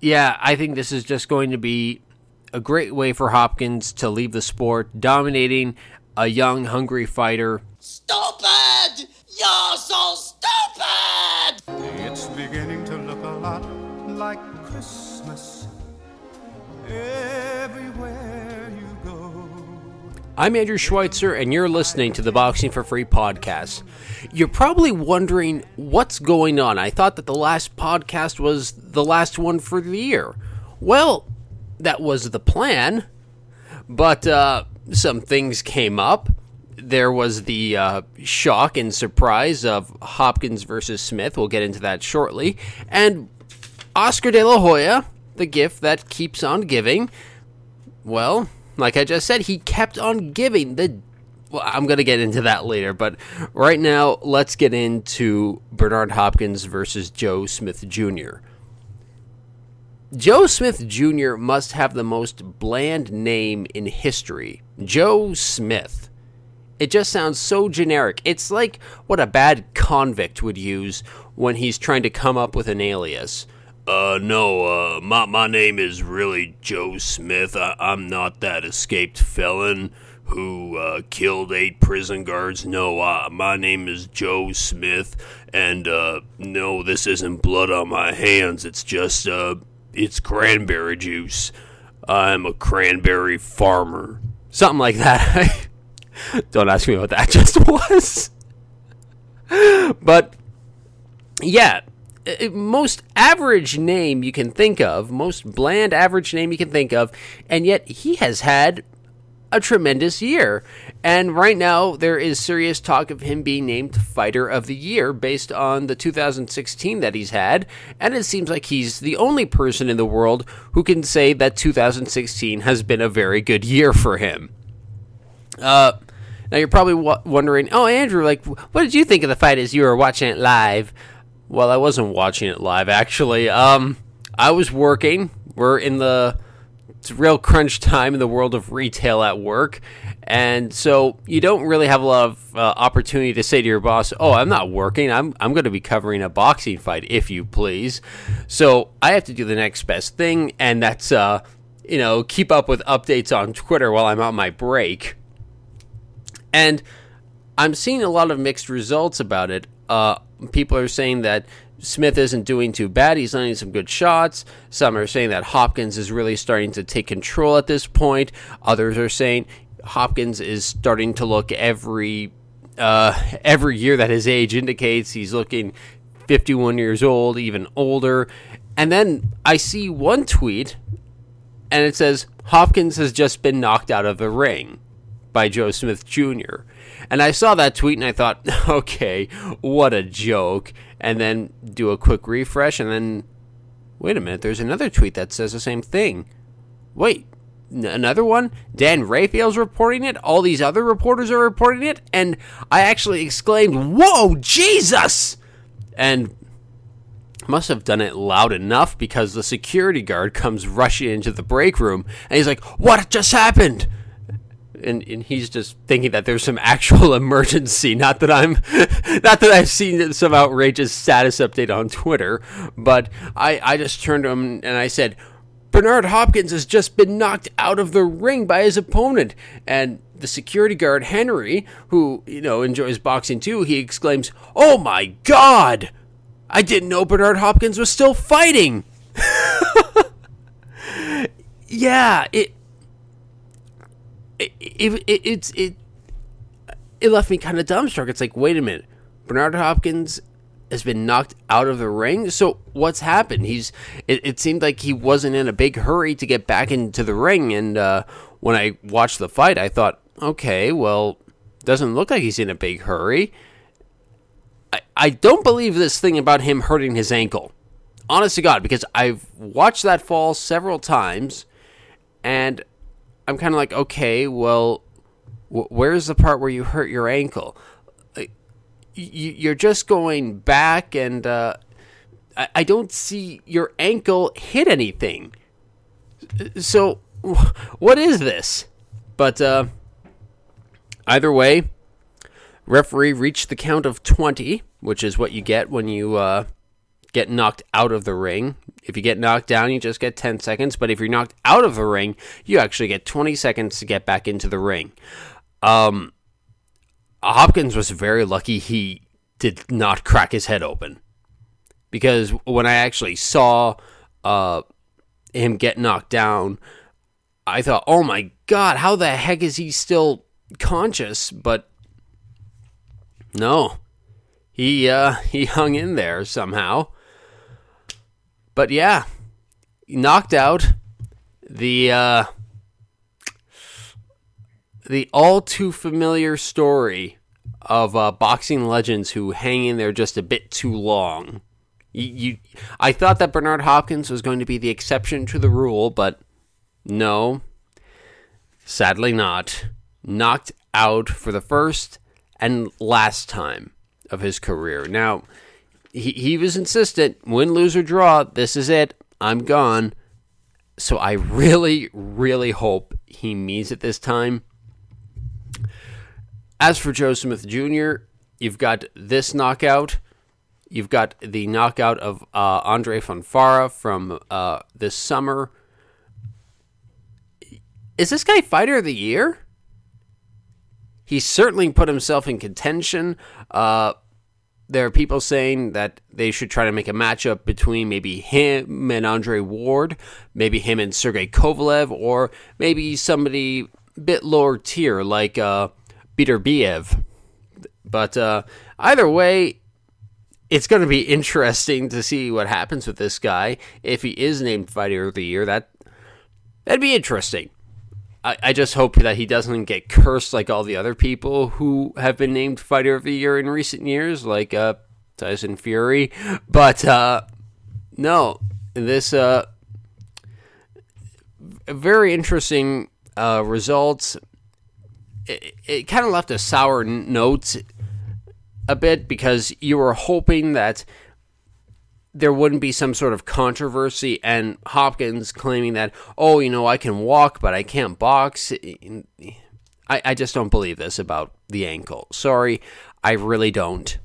yeah, I think this is just going to be a great way for Hopkins to leave the sport, dominating a young, hungry fighter. Stupid! You're so stupid! It's beginning to look a lot like Christmas everywhere you go. I'm Andrew Schweitzer, and you're listening to the Boxing for Free podcast. You're probably wondering what's going on. I thought that the last podcast was the last one for the year. Well, that was the plan, but uh, some things came up. There was the uh, shock and surprise of Hopkins versus Smith. We'll get into that shortly. And Oscar de la Hoya, the gift that keeps on giving. Well, like I just said, he kept on giving. The well, I'm going to get into that later, but right now, let's get into Bernard Hopkins versus Joe Smith Jr. Joe Smith Jr. must have the most bland name in history. Joe Smith. It just sounds so generic. It's like what a bad convict would use when he's trying to come up with an alias. Uh, no, uh, my, my name is really Joe Smith. I, I'm not that escaped felon who uh, killed eight prison guards. No, uh, my name is Joe Smith, and uh, no, this isn't blood on my hands. It's just uh, it's cranberry juice. I'm a cranberry farmer. Something like that. Don't ask me what that just was. but yeah, most average name you can think of, most bland average name you can think of, and yet he has had a tremendous year. And right now, there is serious talk of him being named Fighter of the Year based on the 2016 that he's had. And it seems like he's the only person in the world who can say that 2016 has been a very good year for him. Uh, now, you're probably w- wondering, oh, Andrew, like, what did you think of the fight as you were watching it live? Well, I wasn't watching it live, actually. Um, I was working. We're in the it's real crunch time in the world of retail at work. And so you don't really have a lot of uh, opportunity to say to your boss, "Oh, I'm not working. I'm I'm going to be covering a boxing fight, if you please." So I have to do the next best thing, and that's uh, you know keep up with updates on Twitter while I'm on my break. And I'm seeing a lot of mixed results about it. Uh, people are saying that Smith isn't doing too bad. He's landing some good shots. Some are saying that Hopkins is really starting to take control at this point. Others are saying Hopkins is starting to look every uh, every year that his age indicates he's looking 51 years old, even older. And then I see one tweet, and it says Hopkins has just been knocked out of the ring by Joe Smith Jr. And I saw that tweet and I thought, okay, what a joke. And then do a quick refresh and then, wait a minute, there's another tweet that says the same thing. Wait, n- another one? Dan Rafael's reporting it. All these other reporters are reporting it. And I actually exclaimed, whoa, Jesus! And must have done it loud enough because the security guard comes rushing into the break room and he's like, What just happened? And, and he's just thinking that there's some actual emergency. Not that I'm, not that I've seen some outrageous status update on Twitter, but I, I just turned to him and I said, Bernard Hopkins has just been knocked out of the ring by his opponent. And the security guard, Henry, who, you know, enjoys boxing too, he exclaims, Oh my God! I didn't know Bernard Hopkins was still fighting! yeah, it, it, it, it, it's it it left me kind of dumbstruck. It's like, wait a minute, Bernard Hopkins has been knocked out of the ring. So what's happened? He's it, it seemed like he wasn't in a big hurry to get back into the ring. And uh, when I watched the fight, I thought, okay, well, doesn't look like he's in a big hurry. I, I don't believe this thing about him hurting his ankle. Honest to God, because I've watched that fall several times, and I'm kind of like, okay, well, wh- where's the part where you hurt your ankle? Like, you're just going back, and uh, I-, I don't see your ankle hit anything. So, what is this? But uh, either way, referee reached the count of 20, which is what you get when you uh, get knocked out of the ring. If you get knocked down, you just get 10 seconds. But if you're knocked out of the ring, you actually get 20 seconds to get back into the ring. Um, Hopkins was very lucky he did not crack his head open. Because when I actually saw uh, him get knocked down, I thought, oh my God, how the heck is he still conscious? But no, he uh, he hung in there somehow. But yeah, knocked out the uh, the all too familiar story of uh, boxing legends who hang in there just a bit too long. You, you, I thought that Bernard Hopkins was going to be the exception to the rule, but no, sadly not. Knocked out for the first and last time of his career. Now, he, he was insistent win, lose, or draw. This is it. I'm gone. So I really, really hope he means it this time. As for Joe Smith Jr., you've got this knockout. You've got the knockout of uh, Andre Fonfara from uh, this summer. Is this guy fighter of the year? He certainly put himself in contention. Uh, there are people saying that they should try to make a matchup between maybe him and Andre Ward, maybe him and Sergey Kovalev, or maybe somebody bit lower tier like uh, Beterbiev. But uh, either way, it's going to be interesting to see what happens with this guy if he is named Fighter of the Year. That that'd be interesting. I, I just hope that he doesn't get cursed like all the other people who have been named Fighter of the Year in recent years, like uh, Tyson Fury. But uh, no, this uh, very interesting uh, results. It, it kind of left a sour note a bit because you were hoping that there wouldn't be some sort of controversy and Hopkins claiming that, oh, you know, I can walk, but I can't box. I, I just don't believe this about the ankle. Sorry, I really don't.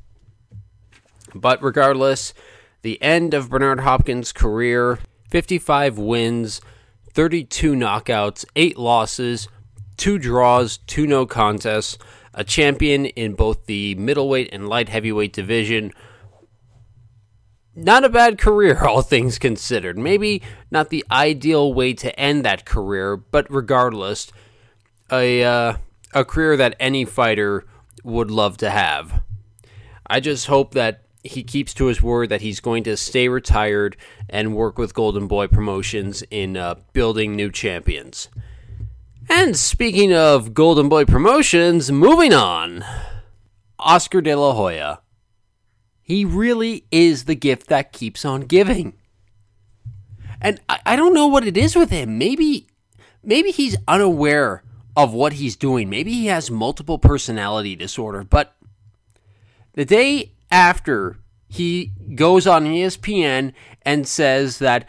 But regardless, the end of Bernard Hopkins' career 55 wins, 32 knockouts, 8 losses, 2 draws, 2 no contests, a champion in both the middleweight and light heavyweight division not a bad career, all things considered. Maybe not the ideal way to end that career, but regardless, a uh, a career that any fighter would love to have. I just hope that he keeps to his word that he's going to stay retired and work with Golden Boy Promotions in uh, building new champions. And speaking of Golden Boy Promotions, moving on, Oscar De La Hoya he really is the gift that keeps on giving. And I, I don't know what it is with him. Maybe maybe he's unaware of what he's doing. Maybe he has multiple personality disorder, but the day after he goes on ESPN and says that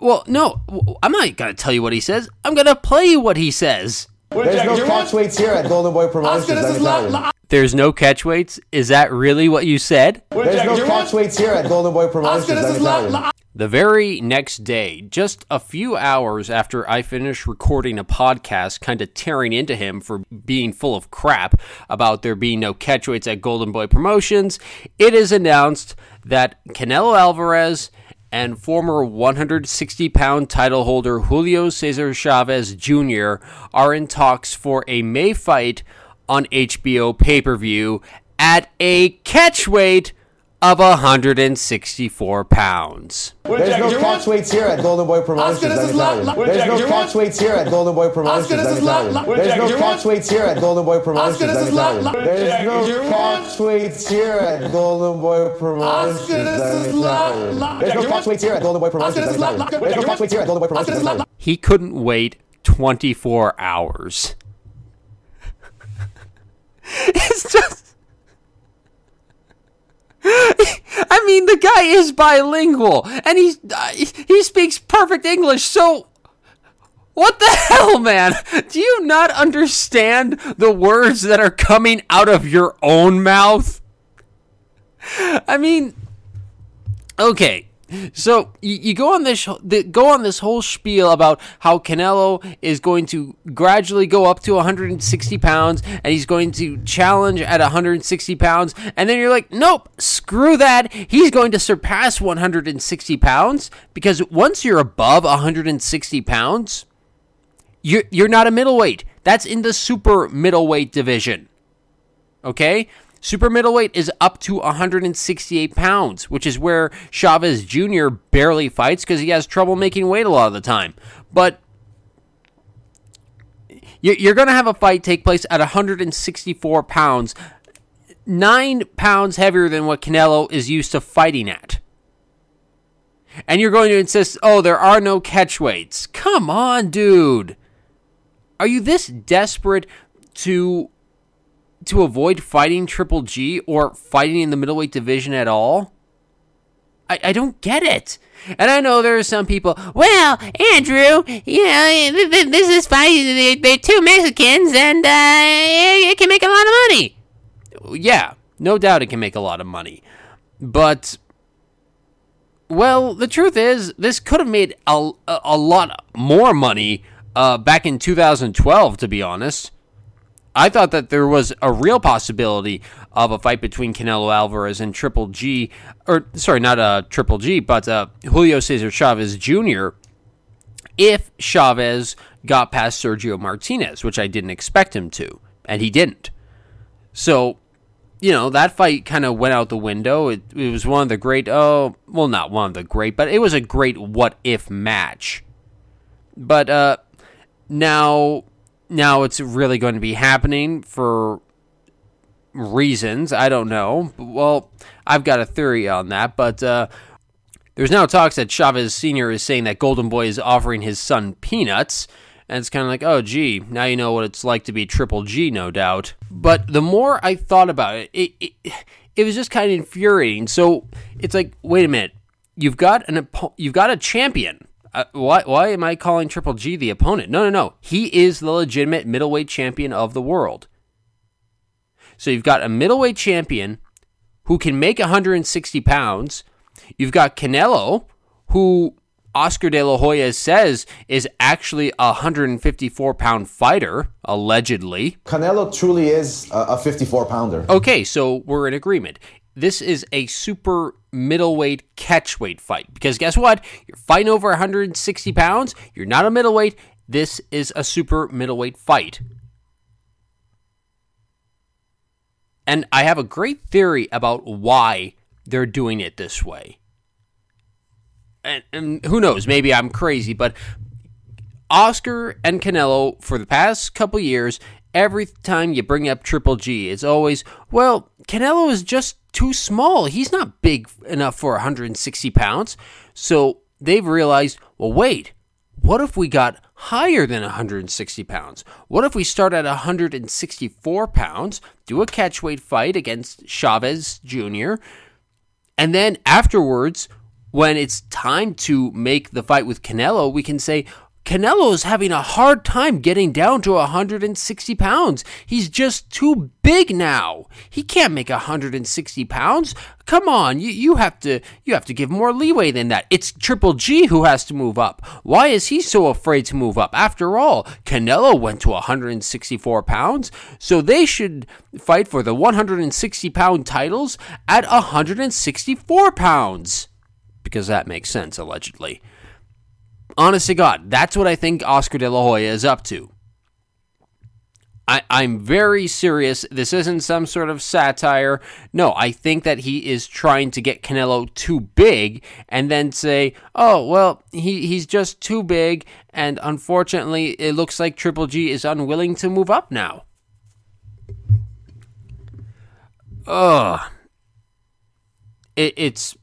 well, no, I'm not going to tell you what he says. I'm going to play you what he says. There's no catch weights here at Golden Boy Promotions. let me tell you. There's no catch weights. Is that really what you said? There's no catch weights here at Golden Boy Promotions. Let me tell you. The very next day, just a few hours after I finished recording a podcast, kind of tearing into him for being full of crap about there being no catch weights at Golden Boy Promotions, it is announced that Canelo Alvarez and former 160 pound title holder Julio Cesar Chavez Jr. are in talks for a May fight on HBO pay per view at a catch weight of 164 pounds. There's no catch weights here at Golden Boy Promotions. Let me tell you. There's no catch weights here at Golden Boy Promotions. Let me tell you. There's no catch weights here at Golden Boy Promotions. Let me tell you. There's no catch weights here at Golden Boy Promotions. Let me tell you. There's no catch weights here at Golden Boy Promotions. Let me tell you. There's no catch weights here at Golden Boy Promotions. Let me tell you. He couldn't wait 24 hours. it's just. I mean, the guy is bilingual and he's uh, he speaks perfect English. So, what the hell, man? Do you not understand the words that are coming out of your own mouth? I mean, Okay, so you, you go on this the, go on this whole spiel about how Canelo is going to gradually go up to 160 pounds and he's going to challenge at 160 pounds, and then you're like, nope, screw that. He's going to surpass 160 pounds because once you're above 160 pounds, you're you're not a middleweight. That's in the super middleweight division. Okay? Super middleweight is up to 168 pounds, which is where Chavez Jr. barely fights because he has trouble making weight a lot of the time. But you're going to have a fight take place at 164 pounds, nine pounds heavier than what Canelo is used to fighting at. And you're going to insist, oh, there are no catch weights. Come on, dude. Are you this desperate to to avoid fighting Triple G or fighting in the middleweight division at all? I, I don't get it. And I know there are some people, well, Andrew, you know, this is fight, they're two Mexicans and uh, it can make a lot of money. Yeah, no doubt it can make a lot of money. But, well, the truth is, this could have made a, a, a lot more money uh, back in 2012, to be honest. I thought that there was a real possibility of a fight between Canelo Alvarez and Triple G, or sorry, not uh, Triple G, but uh, Julio Cesar Chavez Jr. If Chavez got past Sergio Martinez, which I didn't expect him to, and he didn't. So, you know, that fight kind of went out the window. It, it was one of the great, oh, well, not one of the great, but it was a great what if match. But uh, now now it's really going to be happening for reasons. I don't know. Well, I've got a theory on that, but uh, there's now talks that Chavez Sr. is saying that Golden Boy is offering his son peanuts. And it's kind of like, oh, gee, now you know what it's like to be Triple G, no doubt. But the more I thought about it, it, it, it was just kind of infuriating. So it's like, wait a minute, you've got an you've got a champion uh, why, why am I calling Triple G the opponent? No, no, no. He is the legitimate middleweight champion of the world. So you've got a middleweight champion who can make 160 pounds. You've got Canelo, who Oscar De La Hoya says is actually a 154 pound fighter, allegedly. Canelo truly is a 54 pounder. Okay, so we're in agreement this is a super middleweight catchweight fight. Because guess what? You're fighting over 160 pounds. You're not a middleweight. This is a super middleweight fight. And I have a great theory about why they're doing it this way. And, and who knows? Maybe I'm crazy, but Oscar and Canelo, for the past couple years, every time you bring up Triple G, it's always, well, Canelo is just too small. He's not big enough for 160 pounds. So they've realized, well, wait, what if we got higher than 160 pounds? What if we start at 164 pounds, do a catchweight fight against Chavez Jr., and then afterwards, when it's time to make the fight with Canelo, we can say, Canelo is having a hard time getting down to 160 pounds. He's just too big now. He can't make 160 pounds. Come on, you, you have to you have to give more leeway than that. It's Triple G who has to move up. Why is he so afraid to move up? After all, Canelo went to 164 pounds, so they should fight for the 160 pound titles at 164 pounds. Because that makes sense, allegedly honest to God, that's what I think Oscar De La Hoya is up to. I, I'm very serious. This isn't some sort of satire. No, I think that he is trying to get Canelo too big and then say, oh, well, he, he's just too big, and unfortunately, it looks like Triple G is unwilling to move up now. Ugh. It, it's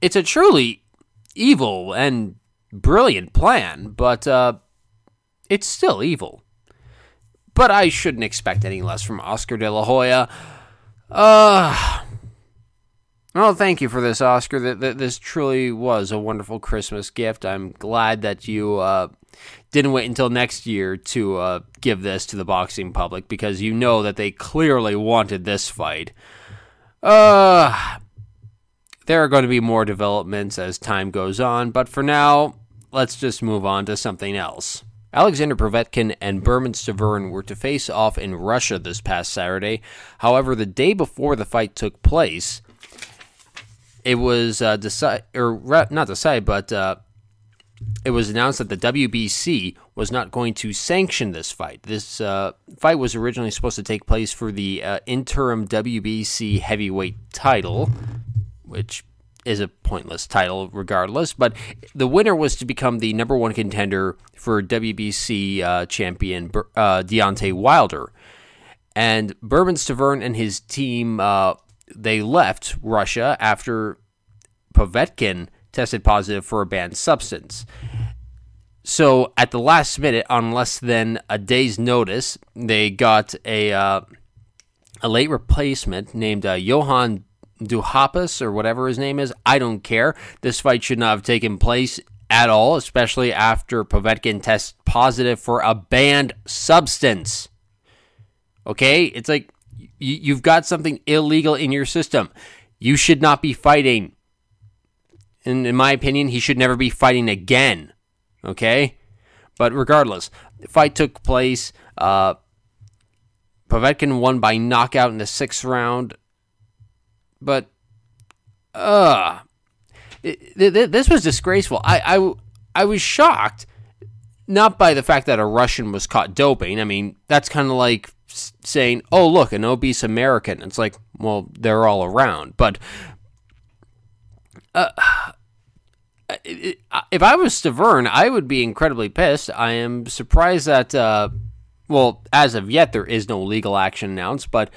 it's a truly evil and brilliant plan, but uh, it's still evil. But I shouldn't expect any less from Oscar de la Hoya. Uh, well, thank you for this, Oscar. This truly was a wonderful Christmas gift. I'm glad that you uh, didn't wait until next year to uh, give this to the boxing public because you know that they clearly wanted this fight. Uh, there are going to be more developments as time goes on, but for now, let's just move on to something else. Alexander Povetkin and Bermane Stiverne were to face off in Russia this past Saturday. However, the day before the fight took place, it was uh, decided, or not decided, but uh, it was announced that the WBC was not going to sanction this fight. This uh, fight was originally supposed to take place for the uh, interim WBC heavyweight title, which is a pointless title regardless. But the winner was to become the number one contender for WBC uh, champion uh, Deontay Wilder. And Bermane Stiverne and his team uh, they left Russia after Povetkin tested positive for a banned substance. So at the last minute, on less than a day's notice, they got a uh, a late replacement named uh, Johan Duhaupas or whatever his name is. I don't care. This fight should not have taken place at all, especially after Povetkin tests positive for a banned substance. Okay, it's like you've got something illegal in your system. You should not be fighting. And in my opinion, he should never be fighting again. Okay? But regardless, the fight took place. Uh, Povetkin won by knockout in the sixth round. But, uh, it, this was disgraceful. I, I, I was shocked, not by the fact that a Russian was caught doping. I mean, that's kind of like saying, oh, look, an obese American. It's like, well, they're all around. But uh, if I was Stiverne, I would be incredibly pissed. I am surprised that, uh, well, as of yet, there is no legal action announced, but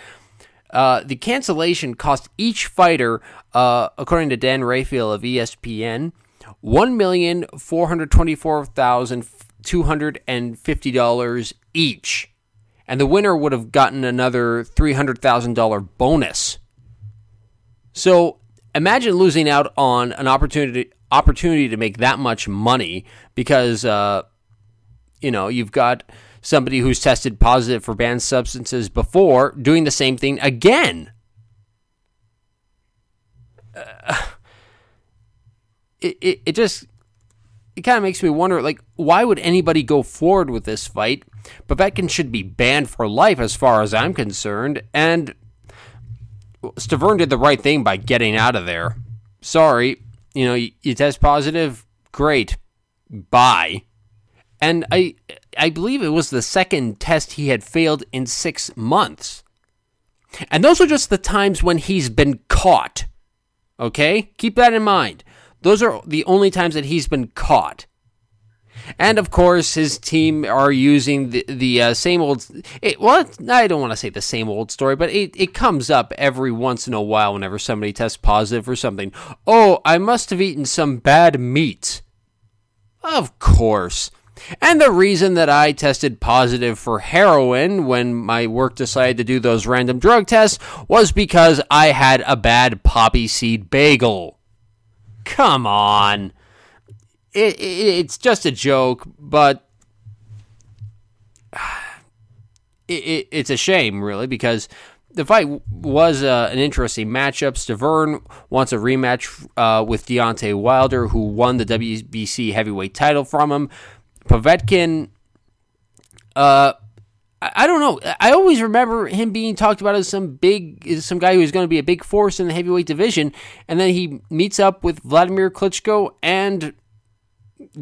uh, the cancellation cost each fighter, uh, according to Dan Rafael of ESPN, one million four hundred twenty-four thousand two hundred and fifty dollars each, and the winner would have gotten another three hundred thousand dollar bonus. So imagine losing out on an opportunity opportunity to make that much money because uh, you know you've got somebody who's tested positive for banned substances before doing the same thing again. Uh, it, it, it just it kind of makes me wonder like why would anybody go forward with this fight Povetkin should be banned for life as far as I'm concerned and Stiverne did the right thing by getting out of there. Sorry, you know, you, you test positive, great, bye. And I, I believe it was the second test he had failed in six months. And those are just the times when he's been caught. Okay? Keep that in mind. Those are the only times that he's been caught. And of course, his team are using the the uh, same old. It, well, I don't want to say the same old story, but it, it comes up every once in a while whenever somebody tests positive for something. Oh, I must have eaten some bad meat. Of course. And the reason that I tested positive for heroin when my work decided to do those random drug tests was because I had a bad poppy seed bagel. Come on it, it, it's just a joke, but it, it's a shame, really, because the fight was uh, an interesting matchup. Stiverne wants a rematch uh, with Deontay Wilder, who won the WBC heavyweight title from him. Povetkin, uh, I don't know. I always remember him being talked about as some big, as some guy who is going to be a big force in the heavyweight division, and then he meets up with Vladimir Klitschko and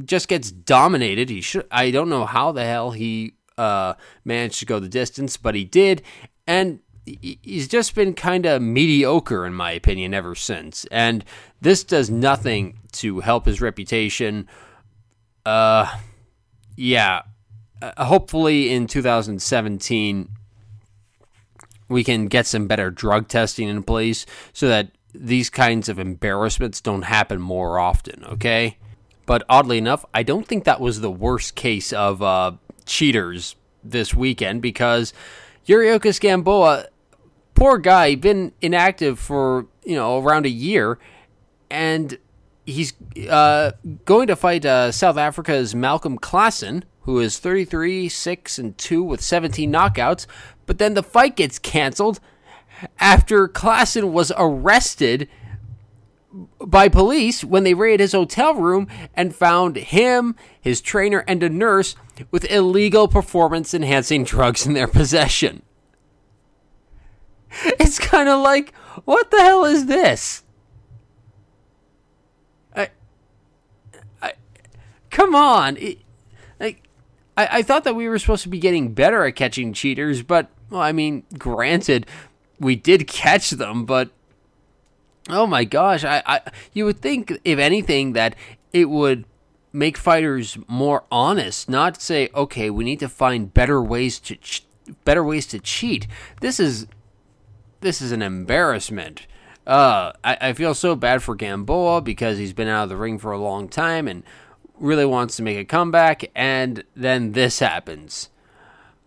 just gets dominated. He should. I don't know how the hell he uh, managed to go the distance, but he did, and he's just been kind of mediocre in my opinion ever since. And this does nothing to help his reputation. Uh, yeah. Uh, hopefully in 2017 we can get some better drug testing in place so that these kinds of embarrassments don't happen more often, okay? But oddly enough, I don't think that was the worst case of uh, cheaters this weekend because Yuriorkis Gamboa, poor guy, been inactive for you know around a year, and he's uh, going to fight uh, South Africa's Malcolm Klassen, who is 33, 6, and 2 with 17 knockouts. But then the fight gets canceled after Klaasen was arrested by police when they raided his hotel room and found him, his trainer, and a nurse with illegal performance enhancing drugs in their possession. It's kind of like, what the hell is this? I, I, come on. It, like, I, I thought that we were supposed to be getting better at catching cheaters, but, well, I mean, granted, we did catch them, but oh my gosh, I, I you would think if anything that it would make fighters more honest, not say, okay, we need to find better ways to ch- better ways to cheat. This is this is an embarrassment. Uh, I, I feel so bad for Gamboa because he's been out of the ring for a long time and really wants to make a comeback, and then this happens.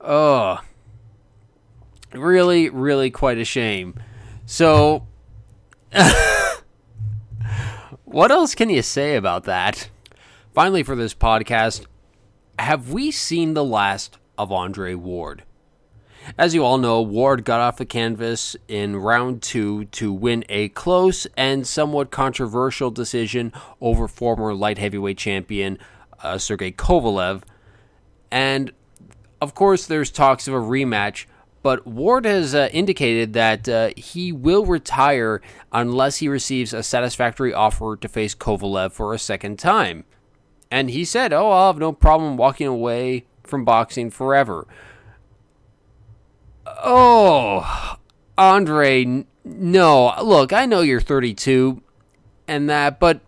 Oh, really, really quite a shame. So, what else can you say about that? Finally, for this podcast, have we seen the last of Andre Ward? As you all know, Ward got off the canvas in round two to win a close and somewhat controversial decision over former light heavyweight champion uh, Sergey Kovalev. And of course, there's talks of a rematch, but Ward has uh, indicated that uh, he will retire unless he receives a satisfactory offer to face Kovalev for a second time. And he said, Oh, I'll have no problem walking away from boxing forever. Oh, Andre, no. Look, I know you're 32 and that, but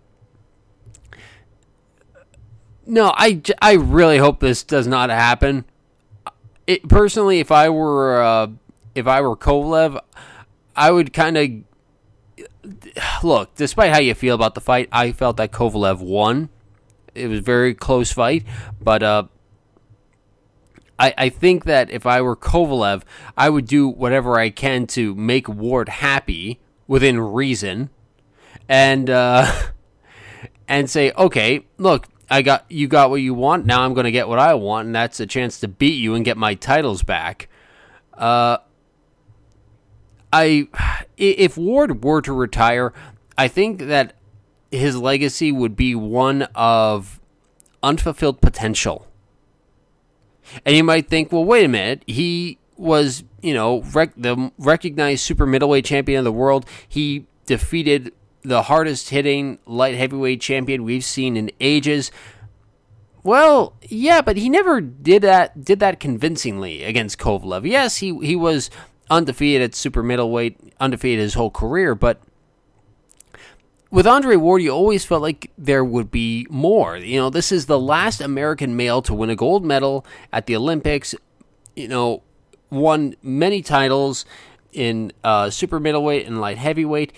no, I, I really hope this does not happen. It, personally, if I were uh, if I were Kovalev, I would kind of look. Despite how you feel about the fight, I felt that Kovalev won. It was a very close fight, but uh, I, I think that if I were Kovalev, I would do whatever I can to make Ward happy within reason, and uh, and say, okay, look, I got you got what you want. Now I'm going to get what I want, and that's a chance to beat you and get my titles back. Uh, I if Ward were to retire, I think that his legacy would be one of unfulfilled potential. And you might think, well, wait a minute. He was, you know, rec- the recognized super middleweight champion of the world. He defeated the hardest hitting light heavyweight champion we've seen in ages. Well, yeah, but he never did that did that convincingly against Kovalev. Yes, he he was undefeated at super middleweight, undefeated his whole career, but with Andre Ward, you always felt like there would be more. You know, this is the last American male to win a gold medal at the Olympics. You know, won many titles in uh, super middleweight and light heavyweight.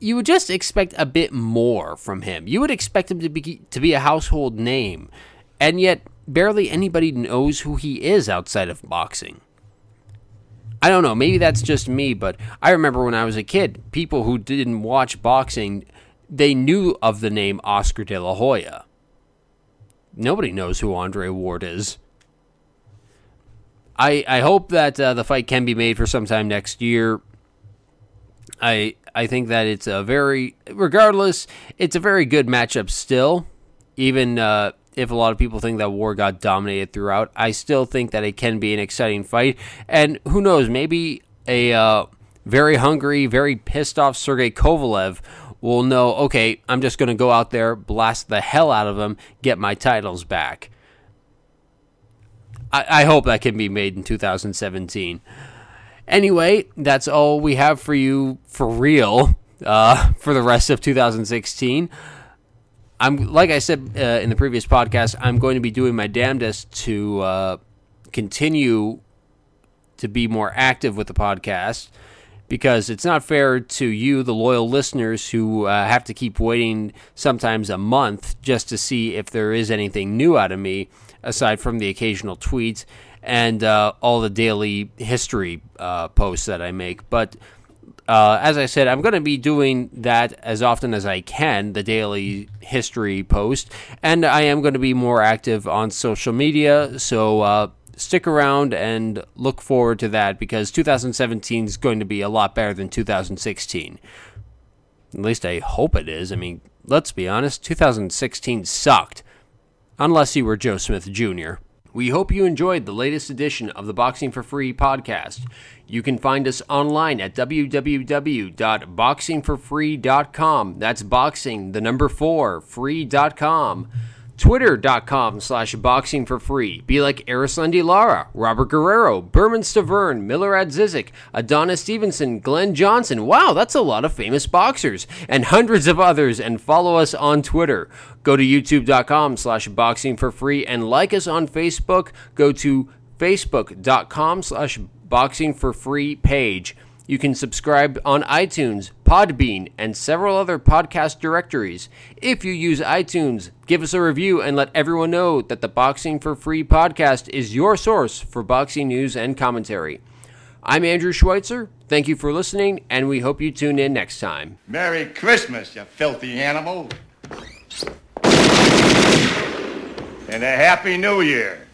You would just expect a bit more from him. You would expect him to be to be a household name, and yet barely anybody knows who he is outside of boxing. I don't know. Maybe that's just me, but I remember when I was a kid, people who didn't watch boxing, they knew of the name Oscar De La Hoya. Nobody knows who Andre Ward is. I I hope that uh, the fight can be made for sometime next year. I I think that it's a very regardless, it's a very good matchup still. Even uh, if a lot of people think that Ward got dominated throughout, I still think that it can be an exciting fight. And who knows, maybe a uh, very hungry, very pissed off Sergey Kovalev will know, okay, I'm just going to go out there, blast the hell out of him, get my titles back. I, I hope that can be made in 2017. Anyway, that's all we have for you for real uh, for the rest of 2016. I'm like I said uh, in the previous podcast, I'm going to be doing my damnedest to uh, continue to be more active with the podcast because it's not fair to you, the loyal listeners, who uh, have to keep waiting sometimes a month just to see if there is anything new out of me aside from the occasional tweets and uh, all the daily history uh, posts that I make. But uh, as I said, I'm going to be doing that as often as I can, the daily history post, and I am going to be more active on social media. So uh, stick around and look forward to that because 2017 is going to be a lot better than 2016. At least I hope it is. I mean, let's be honest, 2016 sucked. Unless you were Joe Smith Jr. We hope you enjoyed the latest edition of the Boxing for Free podcast. You can find us online at www.boxingforfree.com. That's boxing, the number four, free.com. Twitter.com slash boxing for free. Be like Erislandy Lara, Robert Guerrero, Bermane Stiverne, Milorad Zizik, Adonis Stevenson, Glenn Johnson. Wow, that's a lot of famous boxers. And hundreds of others. And follow us on Twitter. Go to youtube.com slash boxing for free and like us on Facebook. Go to facebook.com slash boxing for free page. You can subscribe on iTunes, Podbean, and several other podcast directories. If you use iTunes, give us a review and let everyone know that the Boxing for Free podcast is your source for boxing news and commentary. I'm Andrew Schweitzer. Thank you for listening, and we hope you tune in next time. Merry Christmas, you filthy animal. And a Happy New Year.